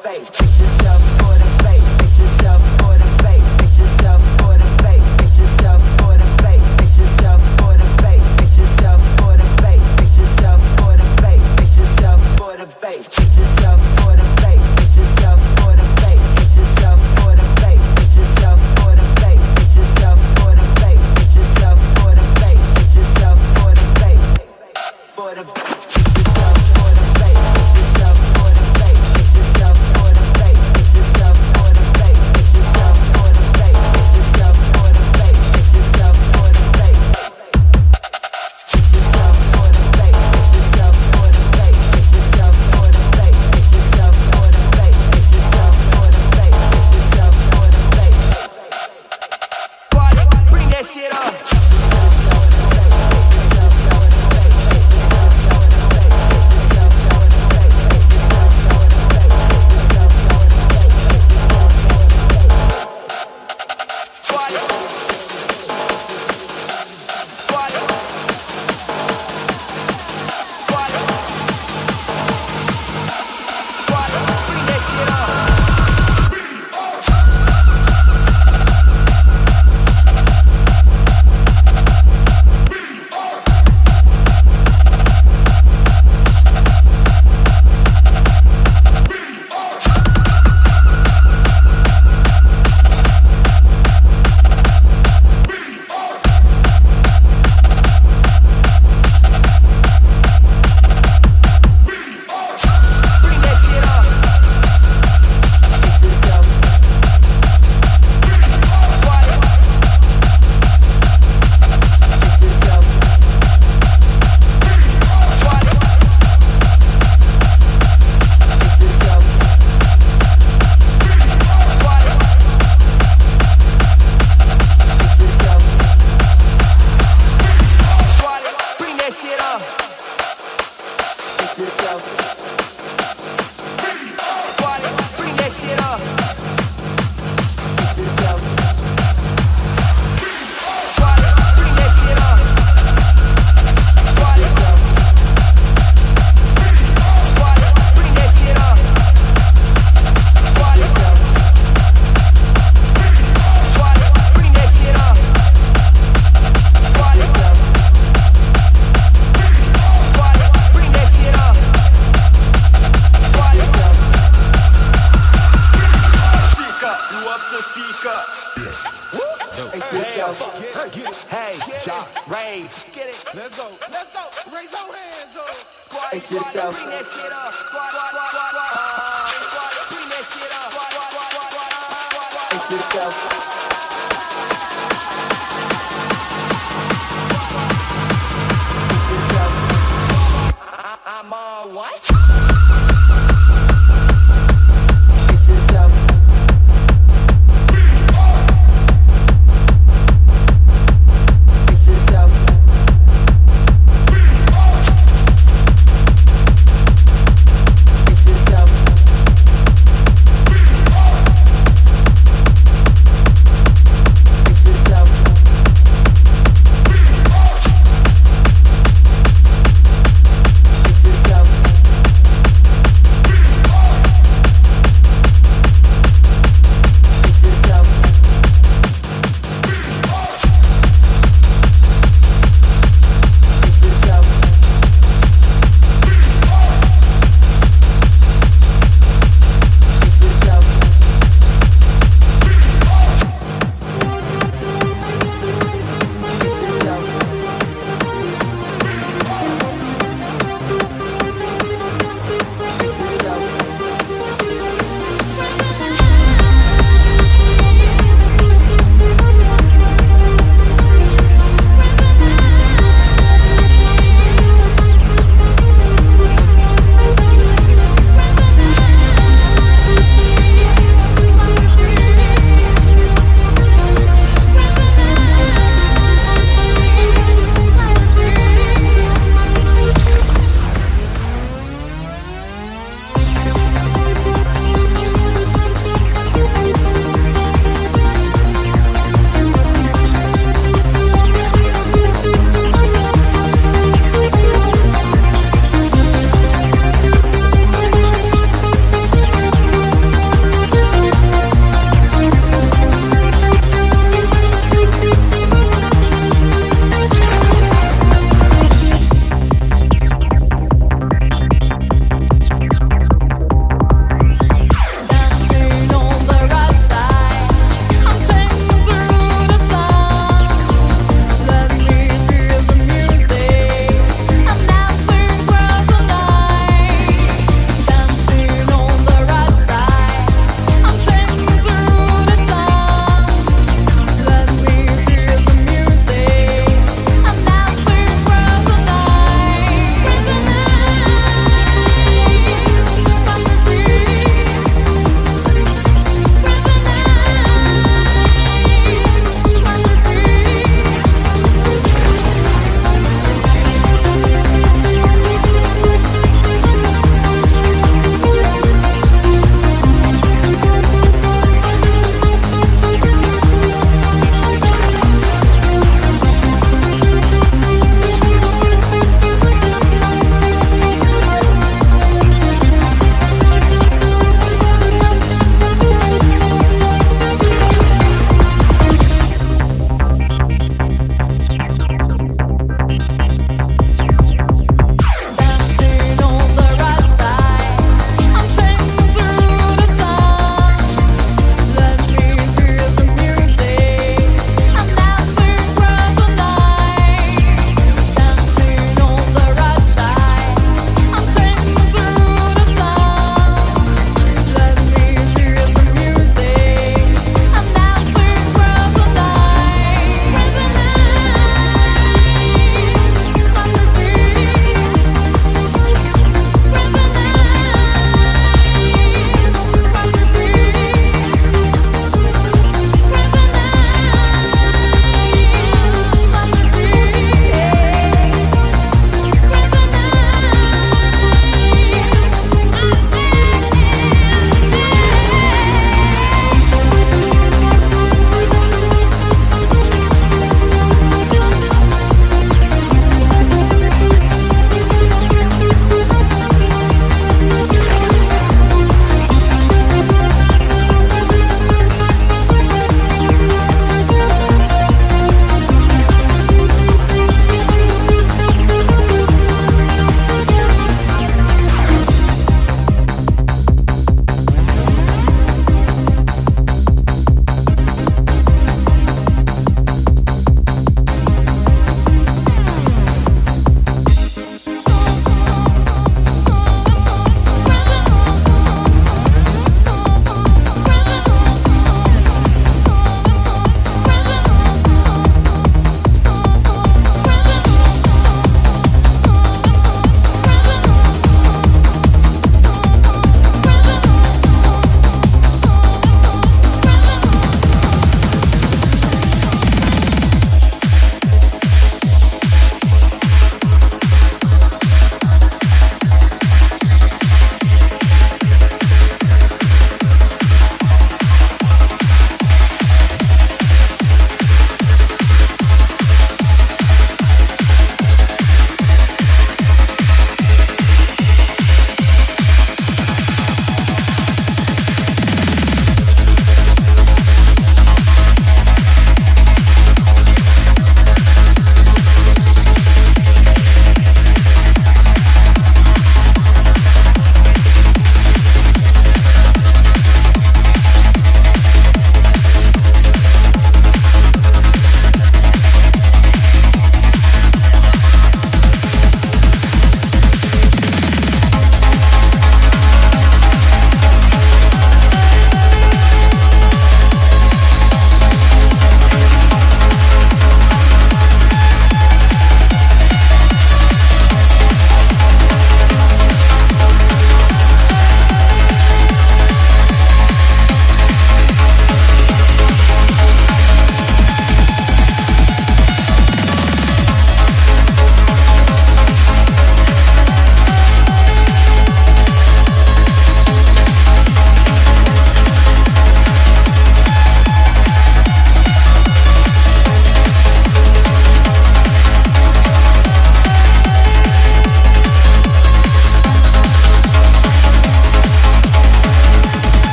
Fix yourself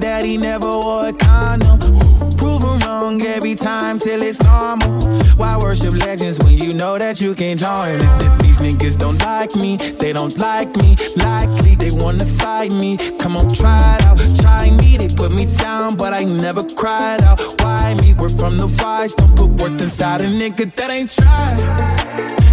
That he never wore a condom. Proven wrong every time till it's normal. Why worship legends when you know that you can't join? These niggas don't like me, they don't like me. Likely they wanna fight me. Come on, try it out. Try me, they put me down, but I never cried out. Why me? We're from the wise, don't put worth inside a nigga that ain't tried.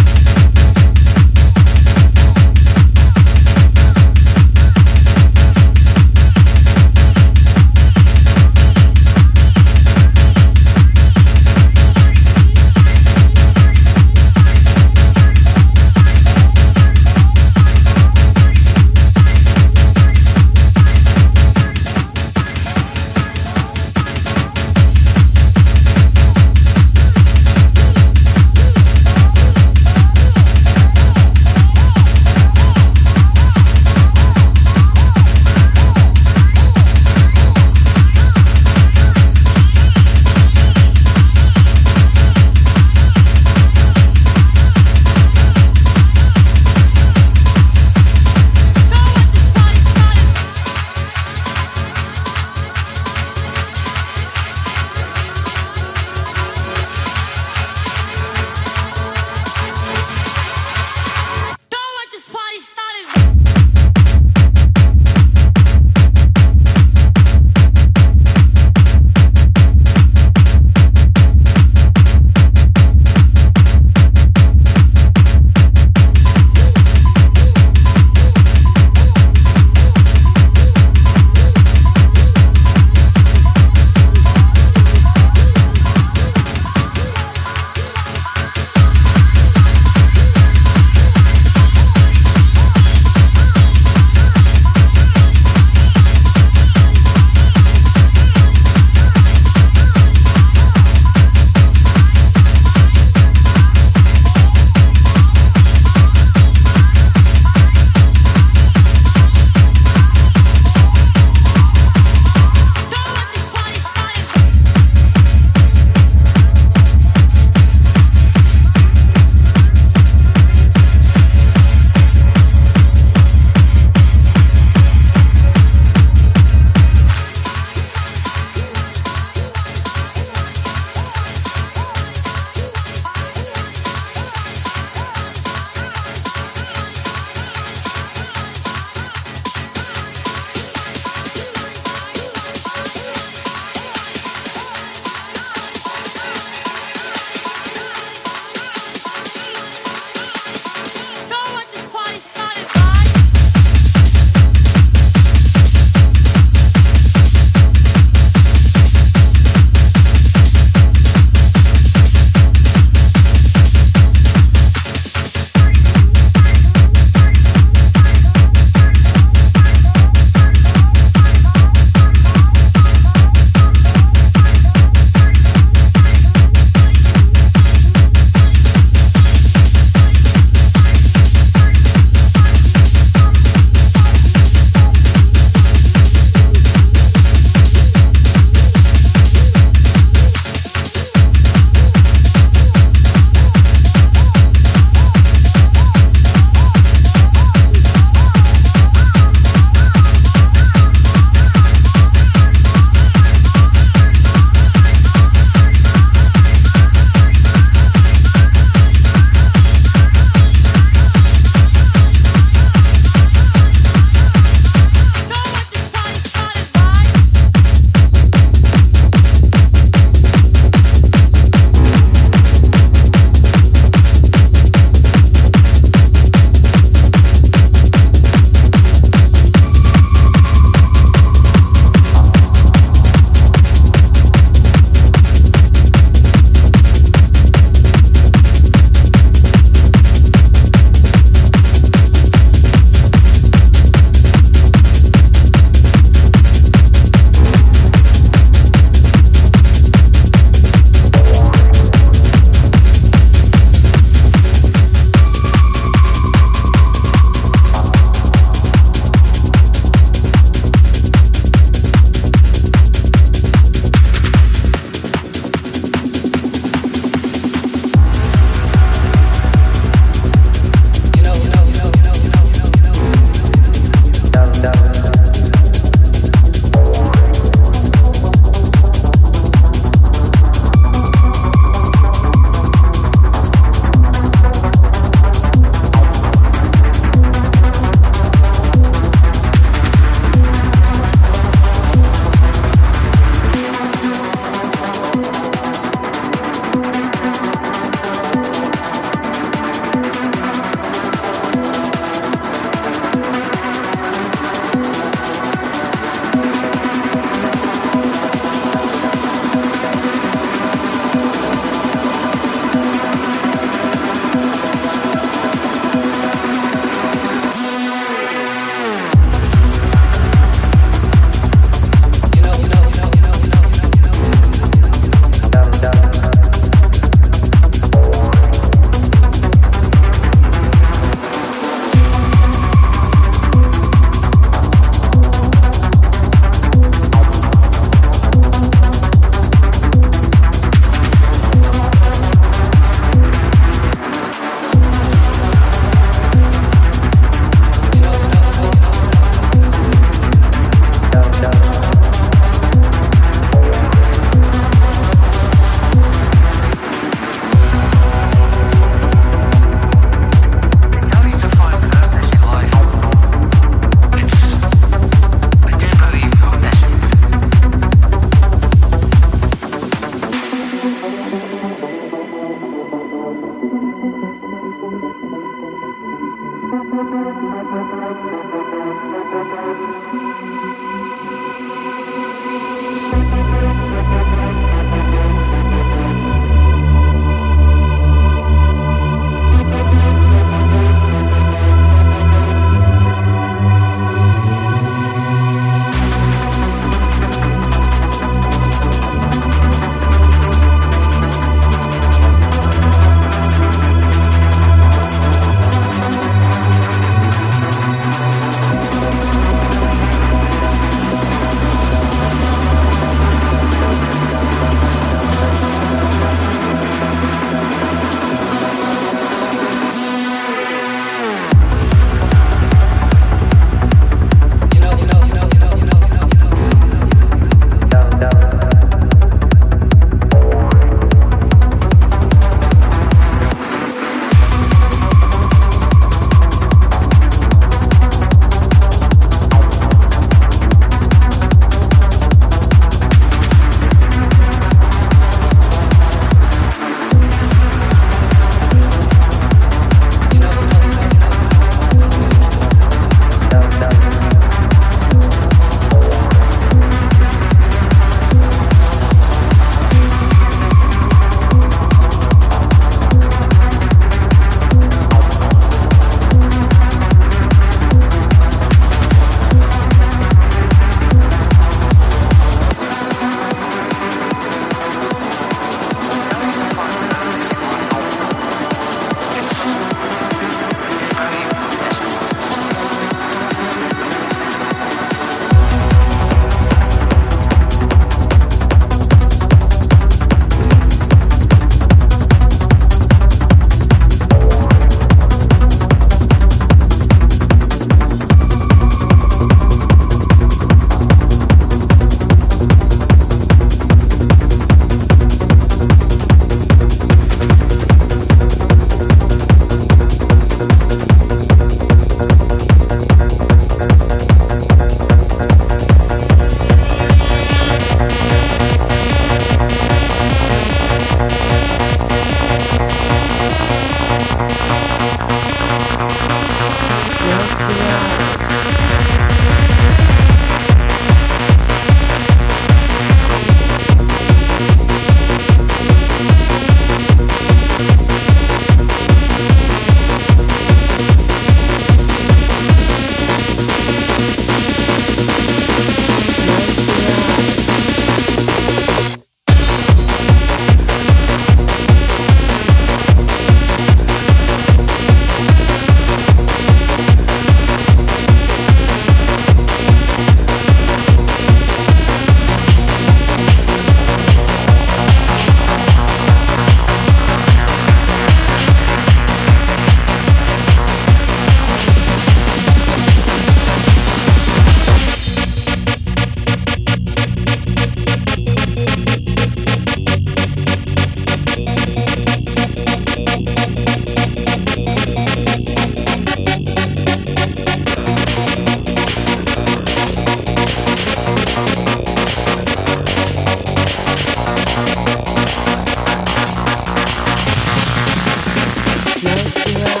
Yeah.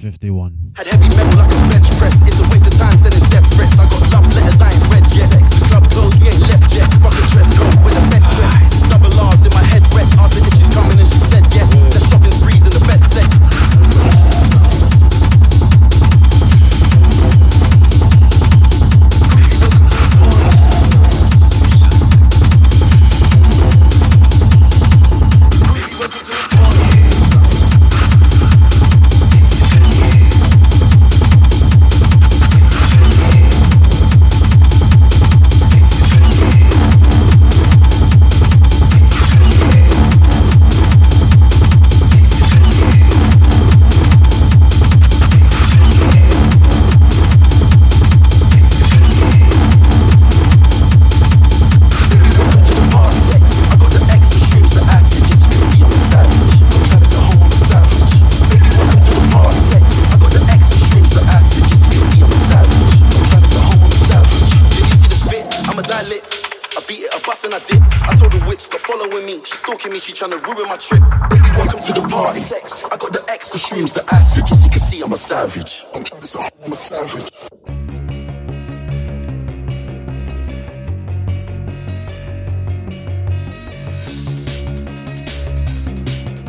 50 trying to ruin my trip. Baby, welcome to the party. Sex. I got the extra shrooms, the acid. As you can see, I'm a savage. I'm, I'm a savage.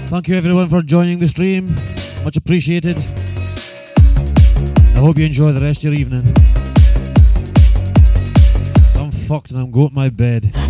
Thank you everyone for joining the stream. Much appreciated. I hope you enjoy the rest of your evening. I'm fucked and I'm going to my bed.